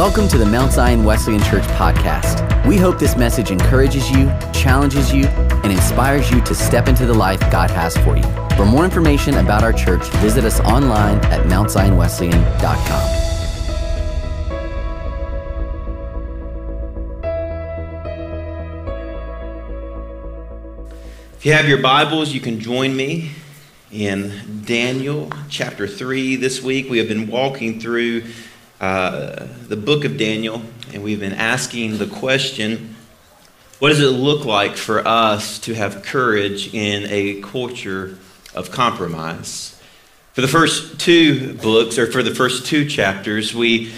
Welcome to the Mount Zion Wesleyan Church podcast. We hope this message encourages you, challenges you, and inspires you to step into the life God has for you. For more information about our church, visit us online at mountzionwesleyan.com. If you have your Bibles, you can join me in Daniel chapter 3 this week. We have been walking through uh, the book of Daniel, and we've been asking the question what does it look like for us to have courage in a culture of compromise? For the first two books, or for the first two chapters, we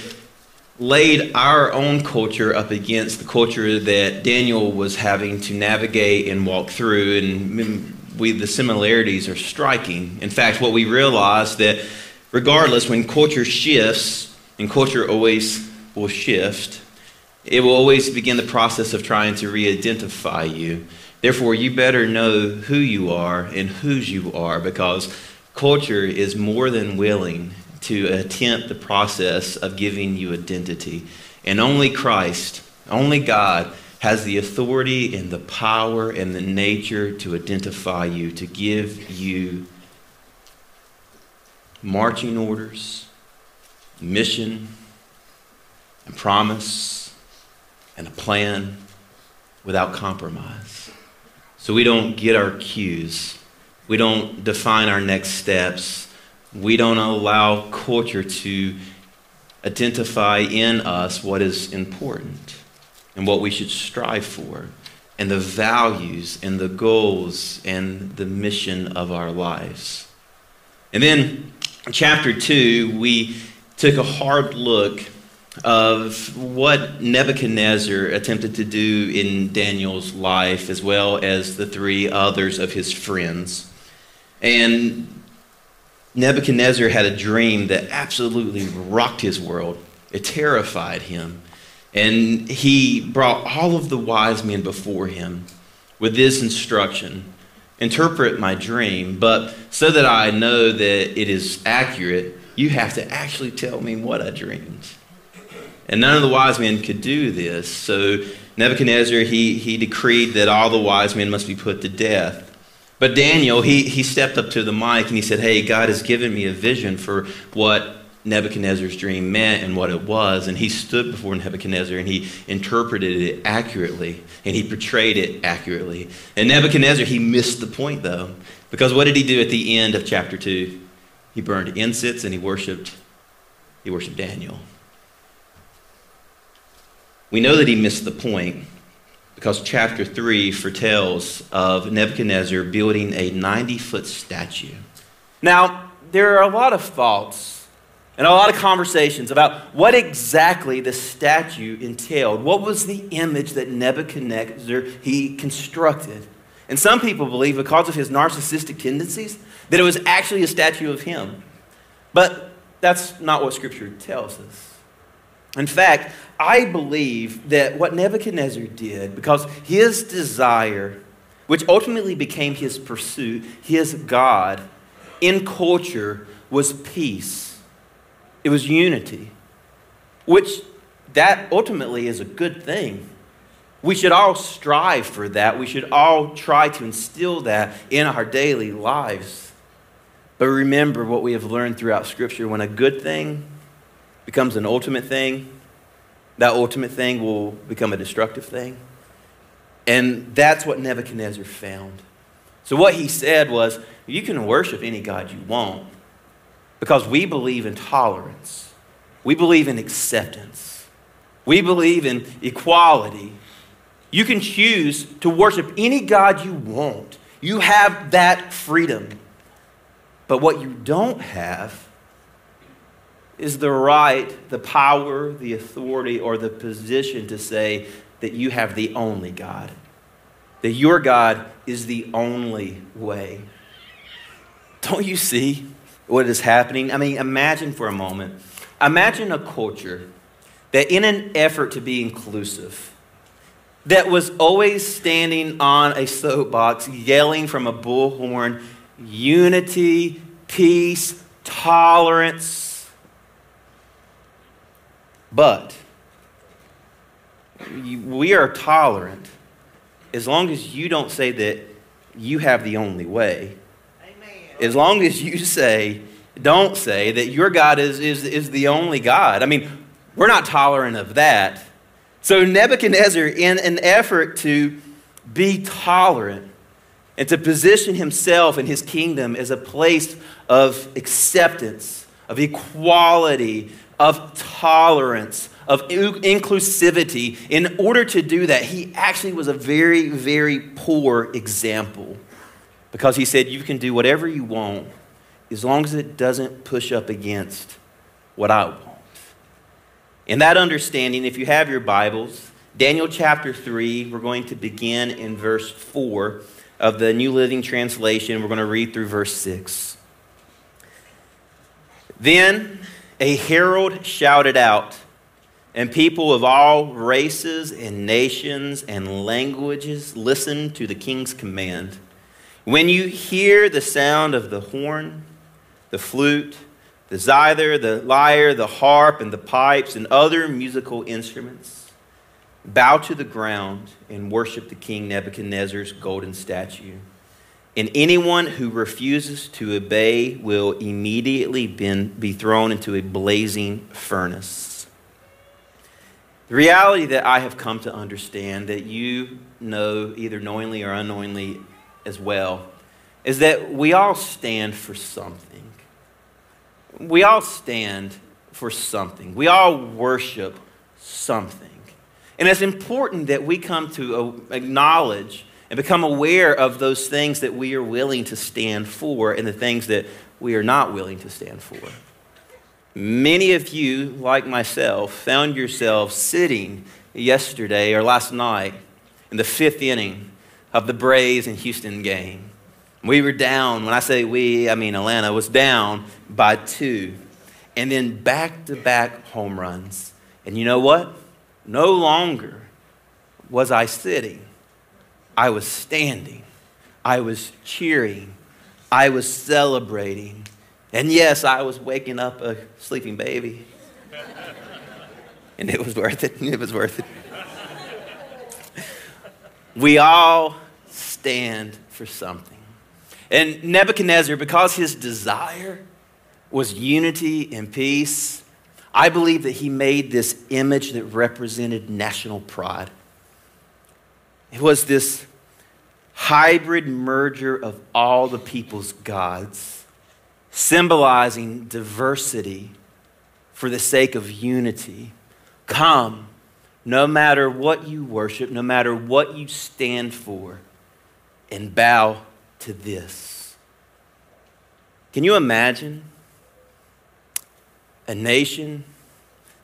laid our own culture up against the culture that Daniel was having to navigate and walk through, and we, the similarities are striking. In fact, what we realized that regardless, when culture shifts, and culture always will shift, it will always begin the process of trying to re identify you. Therefore, you better know who you are and whose you are because culture is more than willing to attempt the process of giving you identity. And only Christ, only God, has the authority and the power and the nature to identify you, to give you marching orders, mission, and promise, and a plan without compromise. So we don't get our cues. We don't define our next steps we don't allow culture to identify in us what is important and what we should strive for and the values and the goals and the mission of our lives. And then, chapter 2, we took a hard look of what Nebuchadnezzar attempted to do in Daniel's life, as well as the three others of his friends. And Nebuchadnezzar had a dream that absolutely rocked his world. It terrified him. And he brought all of the wise men before him with this instruction Interpret my dream, but so that I know that it is accurate, you have to actually tell me what I dreamed. And none of the wise men could do this. So Nebuchadnezzar, he, he decreed that all the wise men must be put to death. But Daniel, he, he stepped up to the mic and he said, Hey, God has given me a vision for what Nebuchadnezzar's dream meant and what it was. And he stood before Nebuchadnezzar and he interpreted it accurately and he portrayed it accurately. And Nebuchadnezzar, he missed the point though, because what did he do at the end of chapter 2? He burned incense and he worshiped, he worshiped Daniel. We know that he missed the point because chapter 3 foretells of Nebuchadnezzar building a 90 foot statue. Now, there are a lot of thoughts and a lot of conversations about what exactly the statue entailed. What was the image that Nebuchadnezzar he constructed? And some people believe because of his narcissistic tendencies that it was actually a statue of him. But that's not what scripture tells us. In fact, I believe that what Nebuchadnezzar did, because his desire, which ultimately became his pursuit, his God, in culture was peace. It was unity, which that ultimately is a good thing. We should all strive for that. We should all try to instill that in our daily lives. But remember what we have learned throughout Scripture when a good thing becomes an ultimate thing, that ultimate thing will become a destructive thing. And that's what Nebuchadnezzar found. So, what he said was, You can worship any God you want because we believe in tolerance, we believe in acceptance, we believe in equality. You can choose to worship any God you want, you have that freedom. But what you don't have is the right, the power, the authority, or the position to say that you have the only God, that your God is the only way. Don't you see what is happening? I mean, imagine for a moment. Imagine a culture that, in an effort to be inclusive, that was always standing on a soapbox, yelling from a bullhorn, unity, peace, tolerance, but we are tolerant as long as you don't say that you have the only way. As long as you say, don't say that your God is, is, is the only God. I mean, we're not tolerant of that. So Nebuchadnezzar, in an effort to be tolerant and to position himself and his kingdom as a place of acceptance, of equality, of tolerance, of inclusivity, in order to do that, he actually was a very, very poor example. Because he said, You can do whatever you want as long as it doesn't push up against what I want. In that understanding, if you have your Bibles, Daniel chapter 3, we're going to begin in verse 4 of the New Living Translation. We're going to read through verse 6. Then a herald shouted out, and people of all races and nations and languages listened to the king's command. When you hear the sound of the horn, the flute, the zither, the lyre, the harp, and the pipes, and other musical instruments, bow to the ground and worship the king Nebuchadnezzar's golden statue. And anyone who refuses to obey will immediately be thrown into a blazing furnace. The reality that I have come to understand, that you know either knowingly or unknowingly as well, is that we all stand for something. We all stand for something. We all worship something. And it's important that we come to acknowledge and become aware of those things that we are willing to stand for and the things that we are not willing to stand for. Many of you, like myself, found yourselves sitting yesterday or last night in the fifth inning of the Braves and Houston game. We were down, when I say we, I mean Atlanta was down by two. And then back to back home runs. And you know what? No longer was I sitting. I was standing, I was cheering, I was celebrating. And yes, I was waking up a sleeping baby. and it was worth it. It was worth it. We all stand for something. And Nebuchadnezzar, because his desire was unity and peace, I believe that he made this image that represented national pride. It was this hybrid merger of all the people's gods, symbolizing diversity for the sake of unity. Come, no matter what you worship, no matter what you stand for, and bow to this. Can you imagine a nation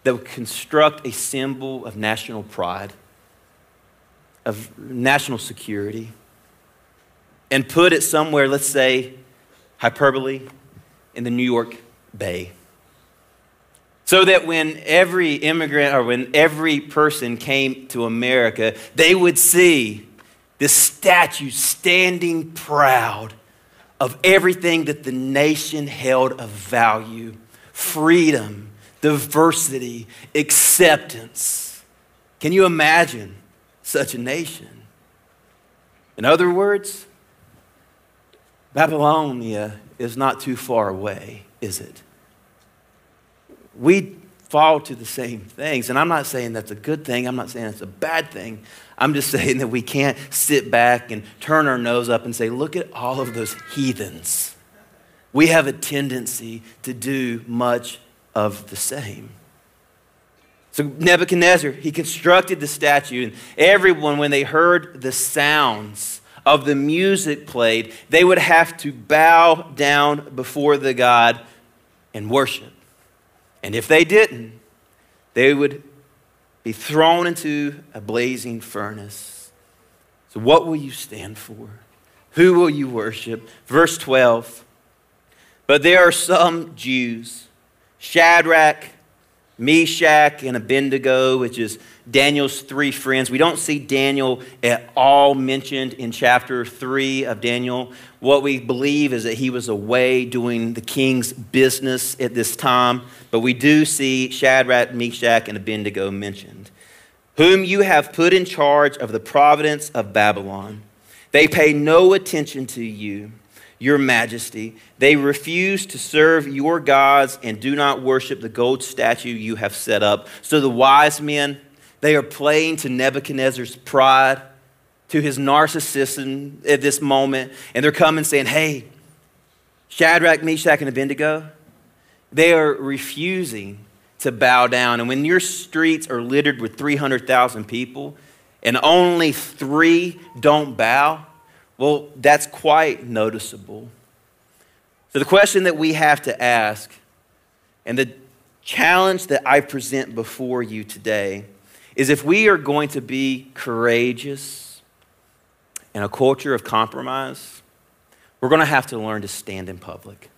that would construct a symbol of national pride? of national security and put it somewhere, let's say, hyperbole, in the New York Bay. So that when every immigrant or when every person came to America, they would see this statue standing proud of everything that the nation held of value freedom, diversity, acceptance. Can you imagine? such a nation. In other words, Babylonia is not too far away, is it? We fall to the same things. And I'm not saying that's a good thing. I'm not saying it's a bad thing. I'm just saying that we can't sit back and turn our nose up and say, look at all of those heathens. We have a tendency to do much of the same. So Nebuchadnezzar, he constructed the statue, and everyone, when they heard the sounds of the music played, they would have to bow down before the God and worship. And if they didn't, they would be thrown into a blazing furnace. So, what will you stand for? Who will you worship? Verse 12. But there are some Jews, Shadrach, Meshach and Abednego, which is Daniel's three friends. We don't see Daniel at all mentioned in chapter 3 of Daniel. What we believe is that he was away doing the king's business at this time, but we do see Shadrach, Meshach, and Abednego mentioned, whom you have put in charge of the providence of Babylon. They pay no attention to you, your majesty. They refuse to serve your gods and do not worship the gold statue you have set up. So the wise men, they are playing to Nebuchadnezzar's pride, to his narcissism at this moment, and they're coming saying, Hey, Shadrach, Meshach, and Abednego, they are refusing to bow down. And when your streets are littered with 300,000 people and only three don't bow, well, that's quite noticeable. So, the question that we have to ask, and the challenge that I present before you today, is if we are going to be courageous in a culture of compromise, we're going to have to learn to stand in public.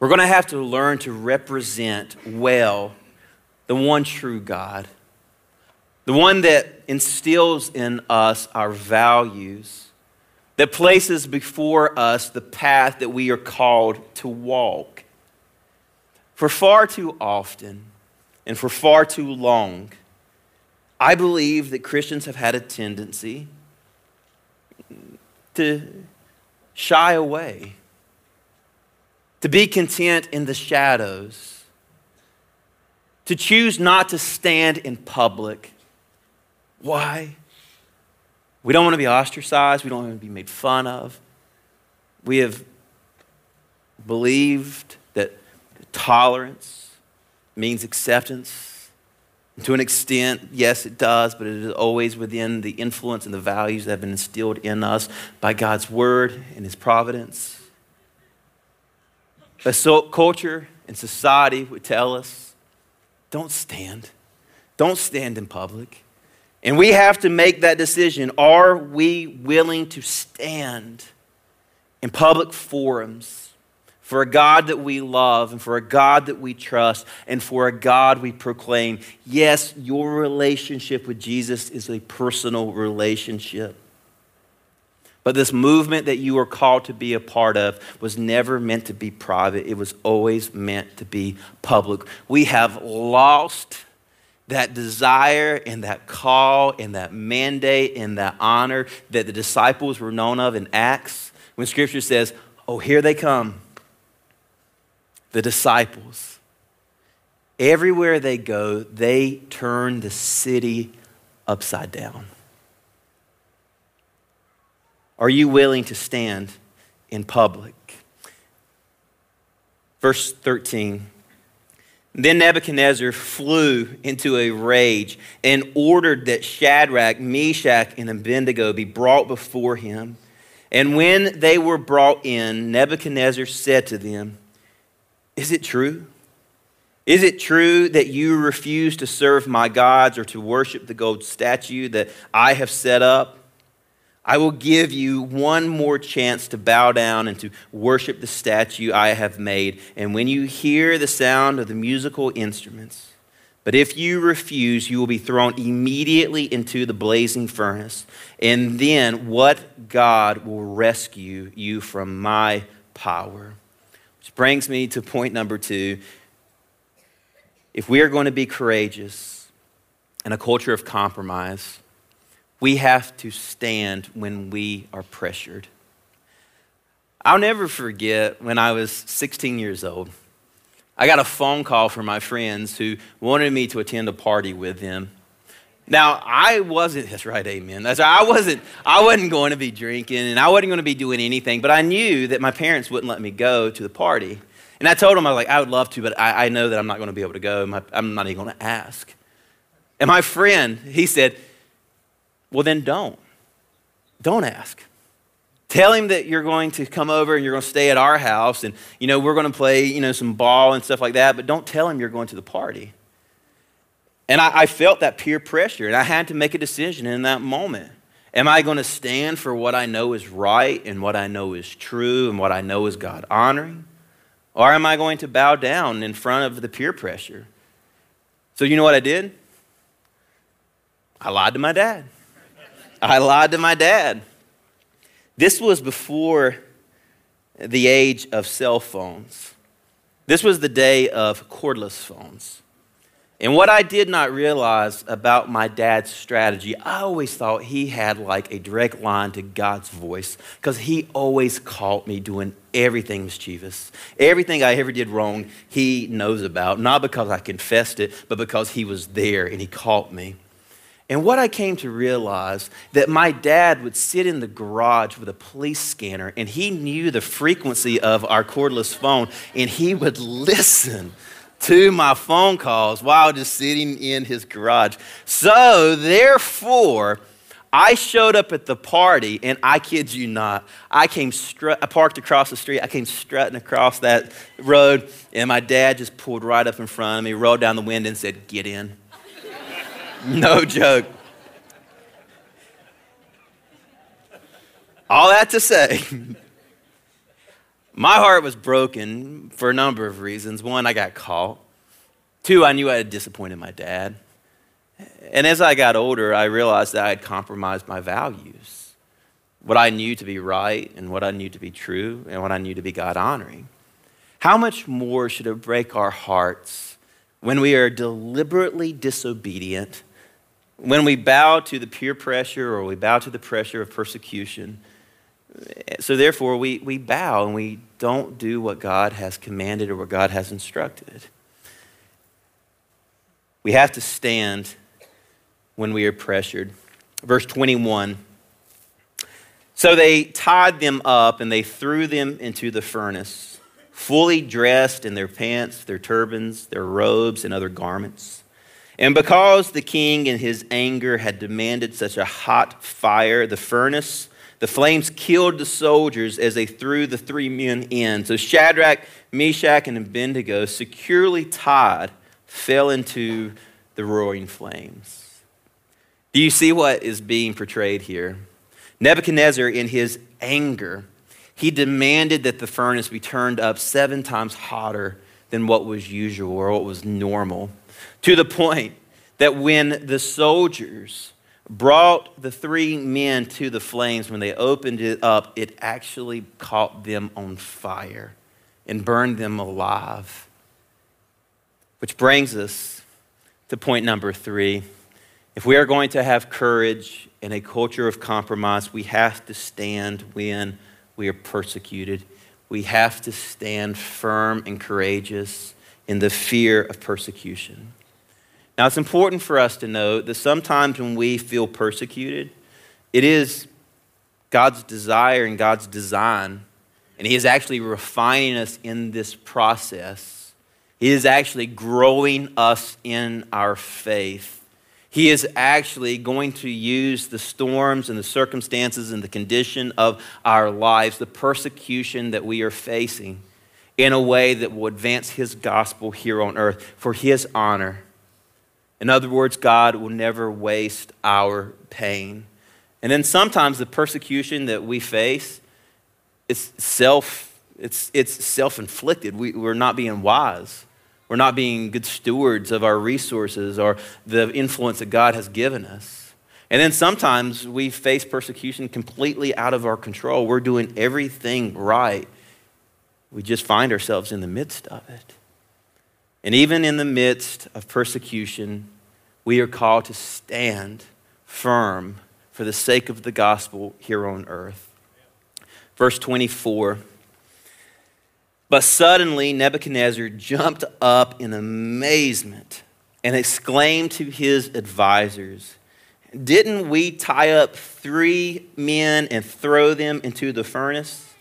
We're going to have to learn to represent well the one true God, the one that instills in us our values, that places before us the path that we are called to walk. For far too often and for far too long, I believe that Christians have had a tendency to shy away to be content in the shadows, to choose not to stand in public. Why? We don't want to be ostracized, we don't want to be made fun of. We have believed that tolerance means acceptance. To an extent, yes, it does, but it is always within the influence and the values that have been instilled in us by God's word and his providence. But so culture and society would tell us don't stand. Don't stand in public. And we have to make that decision. Are we willing to stand in public forums for a God that we love and for a God that we trust and for a God we proclaim? Yes, your relationship with Jesus is a personal relationship. But this movement that you are called to be a part of was never meant to be private, it was always meant to be public. We have lost that desire and that call and that mandate and that honor that the disciples were known of in Acts when scripture says, Oh, here they come. The disciples. Everywhere they go, they turn the city upside down. Are you willing to stand in public? Verse 13. Then Nebuchadnezzar flew into a rage and ordered that Shadrach, Meshach, and Abednego be brought before him. And when they were brought in, Nebuchadnezzar said to them, Is it true? Is it true that you refuse to serve my gods or to worship the gold statue that I have set up? I will give you one more chance to bow down and to worship the statue I have made. And when you hear the sound of the musical instruments, but if you refuse, you will be thrown immediately into the blazing furnace. And then what God will rescue you from my power? Which brings me to point number two. If we are going to be courageous in a culture of compromise, we have to stand when we are pressured. I'll never forget when I was 16 years old. I got a phone call from my friends who wanted me to attend a party with them. Now, I wasn't, that's right, amen. That's right, I wasn't, I wasn't going to be drinking and I wasn't going to be doing anything, but I knew that my parents wouldn't let me go to the party. And I told them, I was like, I would love to, but I, I know that I'm not going to be able to go. I'm not even going to ask. And my friend, he said, well, then don't. Don't ask. Tell him that you're going to come over and you're going to stay at our house and, you know, we're going to play, you know, some ball and stuff like that, but don't tell him you're going to the party. And I, I felt that peer pressure and I had to make a decision in that moment. Am I going to stand for what I know is right and what I know is true and what I know is God honoring? Or am I going to bow down in front of the peer pressure? So, you know what I did? I lied to my dad. I lied to my dad. This was before the age of cell phones. This was the day of cordless phones. And what I did not realize about my dad's strategy, I always thought he had like a direct line to God's voice because he always caught me doing everything mischievous. Everything I ever did wrong, he knows about, not because I confessed it, but because he was there and he caught me. And what I came to realize that my dad would sit in the garage with a police scanner and he knew the frequency of our cordless phone and he would listen to my phone calls while just sitting in his garage. So, therefore, I showed up at the party, and I kid you not, I came strut, I parked across the street. I came strutting across that road, and my dad just pulled right up in front of me, rolled down the window, and said, "Get in." no joke. All that to say, my heart was broken for a number of reasons. One, I got caught. Two, I knew I had disappointed my dad. And as I got older, I realized that I had compromised my values what I knew to be right, and what I knew to be true, and what I knew to be God honoring. How much more should it break our hearts when we are deliberately disobedient, when we bow to the peer pressure or we bow to the pressure of persecution? So, therefore, we, we bow and we don't do what God has commanded or what God has instructed. We have to stand when we are pressured. Verse 21 So they tied them up and they threw them into the furnace, fully dressed in their pants, their turbans, their robes, and other garments. And because the king in his anger had demanded such a hot fire, the furnace the flames killed the soldiers as they threw the three men in. So Shadrach, Meshach, and Abednego, securely tied, fell into the roaring flames. Do you see what is being portrayed here? Nebuchadnezzar, in his anger, he demanded that the furnace be turned up seven times hotter than what was usual or what was normal, to the point that when the soldiers brought the three men to the flames, when they opened it up, it actually caught them on fire and burned them alive. Which brings us to point number three. If we are going to have courage in a culture of compromise, we have to stand when we are persecuted. We have to stand firm and courageous in the fear of persecution. Now, it's important for us to note that sometimes when we feel persecuted, it is God's desire and God's design, and He is actually refining us in this process. He is actually growing us in our faith. He is actually going to use the storms and the circumstances and the condition of our lives, the persecution that we are facing, in a way that will advance His gospel here on earth for His honor in other words, God will never waste our pain. And then sometimes the persecution that we face is self, it's, it's self-inflicted. We, we're not being wise. We're not being good stewards of our resources or the influence that God has given us. And then sometimes we face persecution completely out of our control. We're doing everything right. We just find ourselves in the midst of it. And even in the midst of persecution, we are called to stand firm for the sake of the gospel here on earth. Verse 24. But suddenly Nebuchadnezzar jumped up in amazement and exclaimed to his advisors, Didn't we tie up three men and throw them into the furnace?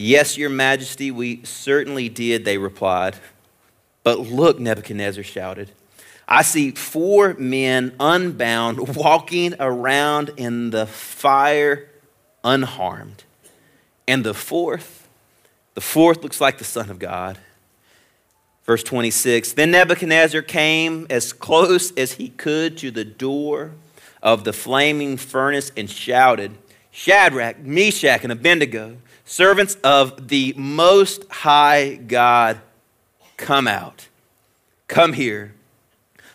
Yes, your majesty, we certainly did, they replied. But look, Nebuchadnezzar shouted. I see four men unbound walking around in the fire unharmed. And the fourth, the fourth looks like the Son of God. Verse 26 Then Nebuchadnezzar came as close as he could to the door of the flaming furnace and shouted, Shadrach, Meshach, and Abednego, servants of the Most High God, come out. Come here.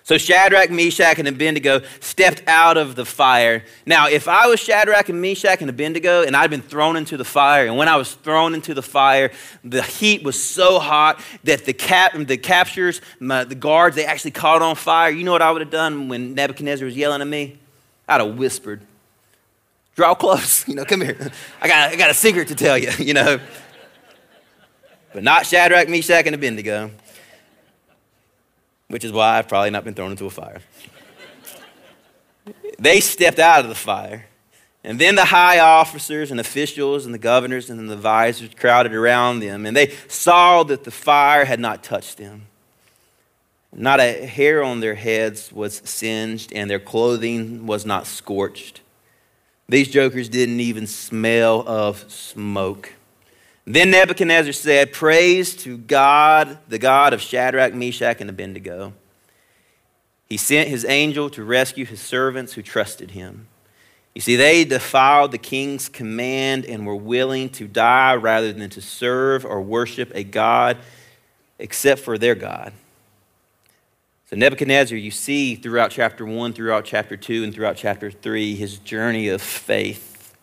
So Shadrach, Meshach, and Abednego stepped out of the fire. Now, if I was Shadrach and Meshach and Abednego and I'd been thrown into the fire, and when I was thrown into the fire, the heat was so hot that the, cap, the captures, my, the guards, they actually caught on fire. You know what I would have done when Nebuchadnezzar was yelling at me? I'd have whispered, draw close, you know, come here. I got, I got a secret to tell you, you know. But not Shadrach, Meshach, and Abednego which is why I've probably not been thrown into a fire. they stepped out of the fire. And then the high officers and officials and the governors and the advisors crowded around them, and they saw that the fire had not touched them. Not a hair on their heads was singed, and their clothing was not scorched. These jokers didn't even smell of smoke. Then Nebuchadnezzar said, Praise to God, the God of Shadrach, Meshach, and Abednego. He sent his angel to rescue his servants who trusted him. You see, they defiled the king's command and were willing to die rather than to serve or worship a God except for their God. So, Nebuchadnezzar, you see throughout chapter 1, throughout chapter 2, and throughout chapter 3, his journey of faith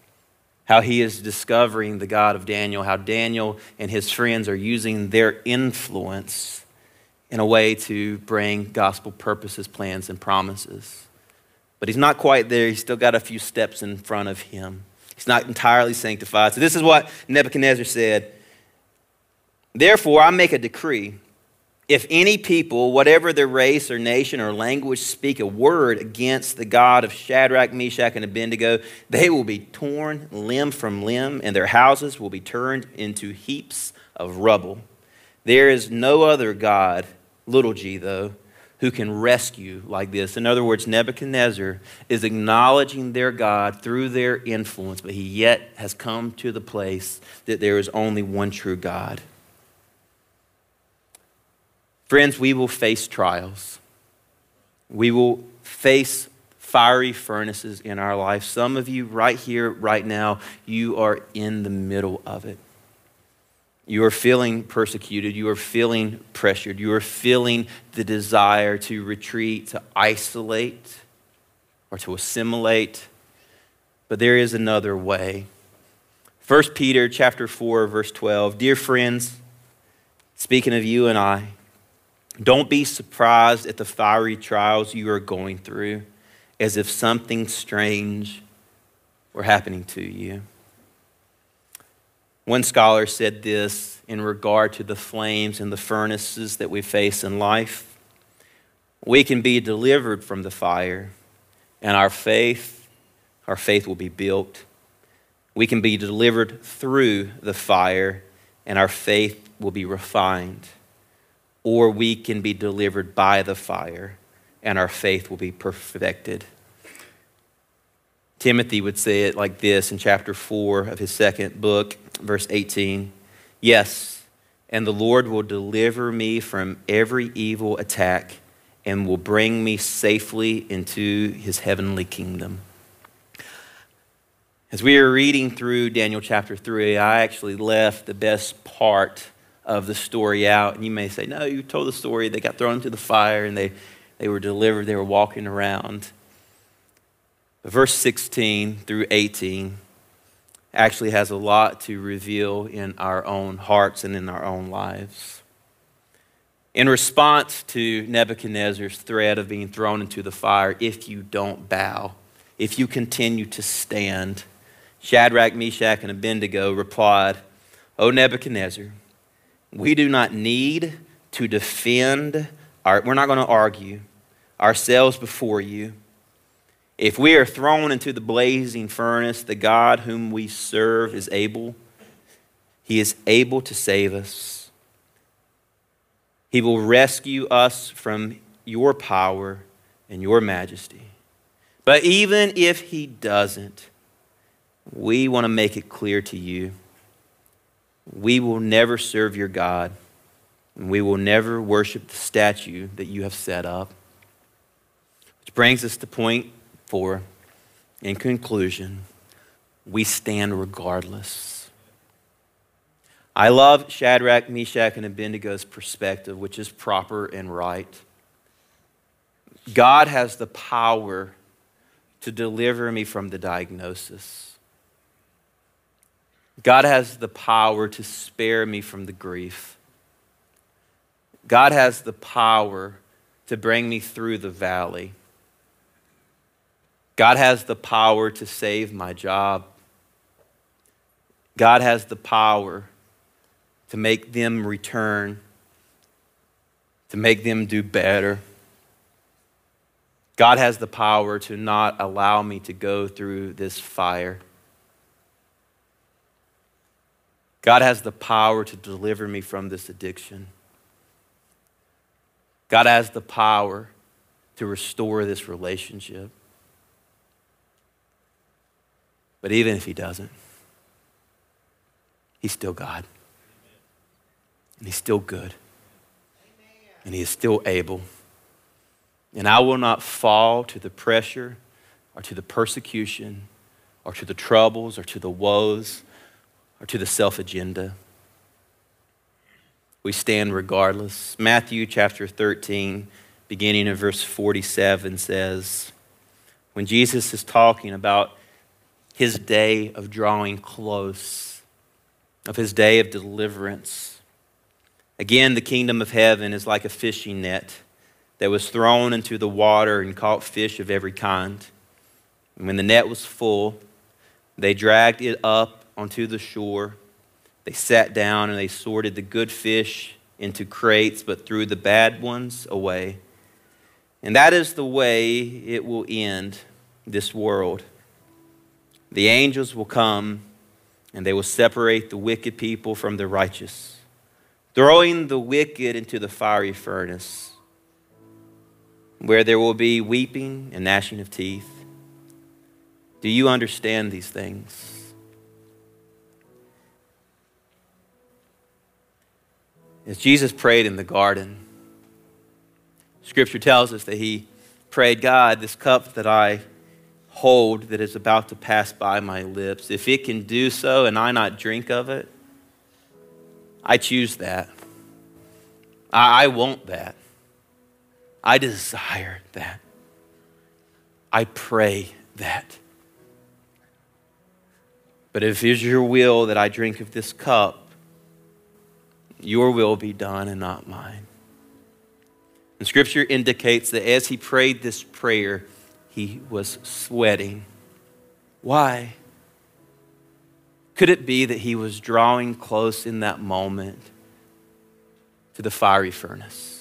how he is discovering the God of Daniel, how Daniel and his friends are using their influence in a way to bring gospel purposes, plans, and promises. But he's not quite there. He's still got a few steps in front of him. He's not entirely sanctified. So, this is what Nebuchadnezzar said Therefore, I make a decree if any people, whatever their race or nation or language, speak a word against the God of Shadrach, Meshach, and Abednego, they will be torn limb from limb, and their houses will be turned into heaps of rubble. There is no other God, little g though, who can rescue like this. In other words, Nebuchadnezzar is acknowledging their God through their influence, but he yet has come to the place that there is only one true God. Friends, we will face trials. We will face fiery furnaces in our life. Some of you, right here, right now, you are in the middle of it. You are feeling persecuted. You are feeling pressured. You are feeling the desire to retreat, to isolate, or to assimilate. But there is another way. 1 Peter chapter 4 verse 12. Dear friends, speaking of you and I, don't be surprised at the fiery trials you are going through as if something strange were happening to you. One scholar said this in regard to the flames and the furnaces that we face in life. We can be delivered from the fire, and our faith, our faith will be built. We can be delivered through the fire, and our faith will be refined or we can be delivered by the fire and our faith will be perfected. Timothy would say it like this in chapter 4 of his second book, verse 18 Yes, and the Lord will deliver me from every evil attack and will bring me safely into his heavenly kingdom. As we were reading through Daniel chapter 3, I actually left the best part of the story out. And you may say, no, you told the story. They got thrown into the fire and they, they were delivered. They were walking around. Verse 16 through 18 actually has a lot to reveal in our own hearts and in our own lives. In response to Nebuchadnezzar's threat of being thrown into the fire, if you don't bow, if you continue to stand, Shadrach, Meshach, and Abednego replied, O Nebuchadnezzar, we do not need to defend our, we're not going to argue ourselves before you. If we are thrown into the blazing furnace, the God whom we serve is able. He is able to save us. He will rescue us from your power and your majesty. But even if he doesn't, we want to make it clear to you we will never serve your God, and we will never worship the statue that you have set up. Which brings us to point four. In conclusion, we stand regardless. I love Shadrach, Meshach, and Abednego's perspective, which is proper and right. God has the power to deliver me from the diagnosis. God has the power to spare me from the grief. God has the power to bring me through the valley. God has the power to save my job. God has the power to make them return, to make them do better. God has the power to not allow me to go through this fire. God has the power to deliver me from this addiction. God has the power to restore this relationship. But even if He doesn't, He's still God. And He's still good. And He is still able. And I will not fall to the pressure or to the persecution or to the troubles or to the woes or to the self agenda. We stand regardless. Matthew chapter 13, beginning in verse 47, says, when Jesus is talking about his day of drawing close, of his day of deliverance, again, the kingdom of heaven is like a fishing net that was thrown into the water and caught fish of every kind. And when the net was full, they dragged it up onto the shore. They sat down and they sorted the good fish into crates, but threw the bad ones away. And that is the way it will end this world. The angels will come and they will separate the wicked people from the righteous, throwing the wicked into the fiery furnace where there will be weeping and gnashing of teeth. Do you understand these things? As Jesus prayed in the garden, Scripture tells us that he prayed, God, this cup that I hold that is about to pass by my lips, if it can do so and I not drink of it, I choose that. I, I want that. I desire that. I pray that. But if it is your will that I drink of this cup, your will be done and not mine. And scripture indicates that as he prayed this prayer, he was sweating. Why? Could it be that he was drawing close in that moment to the fiery furnace?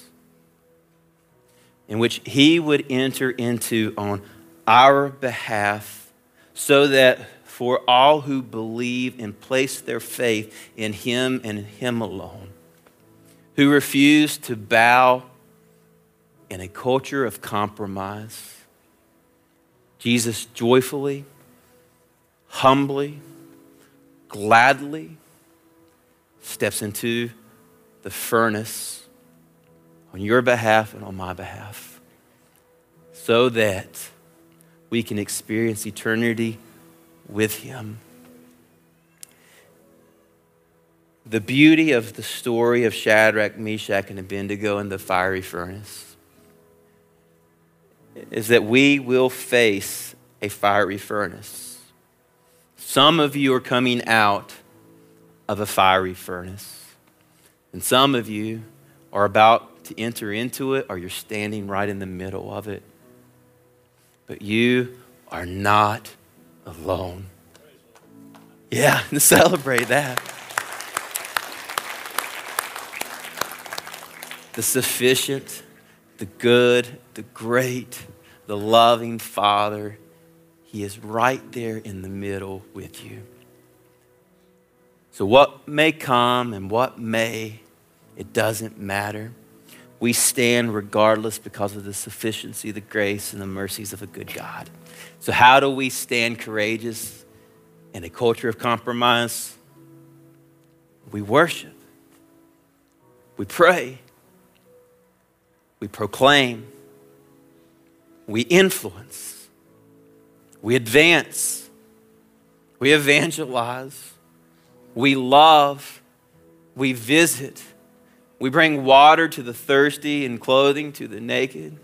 in which he would enter into on our behalf so that for all who believe and place their faith in him and him alone, who refuse to bow in a culture of compromise, Jesus joyfully, humbly, gladly steps into the furnace on your behalf and on my behalf so that we can experience eternity with Him. The beauty of the story of Shadrach, Meshach, and Abednego in the fiery furnace is that we will face a fiery furnace. Some of you are coming out of a fiery furnace, and some of you are about to enter into it or you're standing right in the middle of it. But you are not alone. Yeah, celebrate that. The sufficient, the good, the great, the loving Father, He is right there in the middle with you. So, what may come and what may, it doesn't matter we stand regardless because of the sufficiency, the grace, and the mercies of a good God. So, how do we stand courageous in a culture of compromise? We worship, we pray, we proclaim, we influence, we advance, we evangelize, we love, we visit. We bring water to the thirsty and clothing to the naked.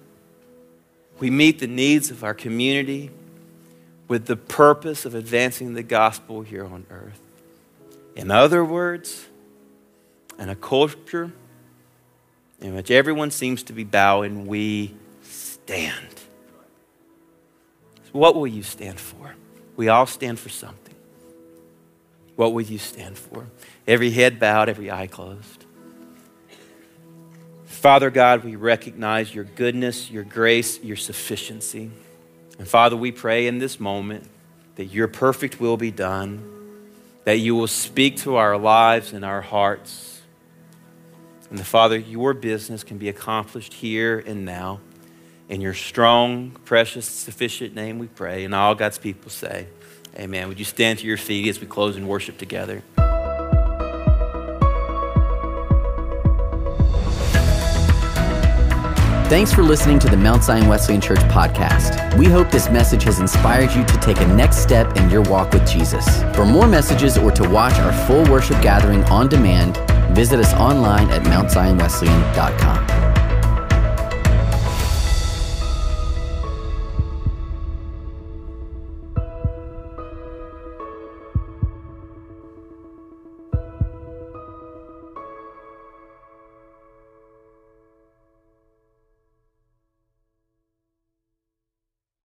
We meet the needs of our community with the purpose of advancing the gospel here on earth. In other words, in a culture in which everyone seems to be bowing, we stand. So what will you stand for? We all stand for something. What will you stand for? Every head bowed, every eye closed. Father God, we recognize your goodness, your grace, your sufficiency. And Father, we pray in this moment that your perfect will be done, that you will speak to our lives and our hearts. And the Father, your business can be accomplished here and now. In your strong, precious, sufficient name we pray. And all God's people say, Amen. Would you stand to your feet as we close in worship together? Thanks for listening to the Mount Zion Wesleyan Church podcast. We hope this message has inspired you to take a next step in your walk with Jesus. For more messages or to watch our full worship gathering on demand, visit us online at mountzionwesleyan.com.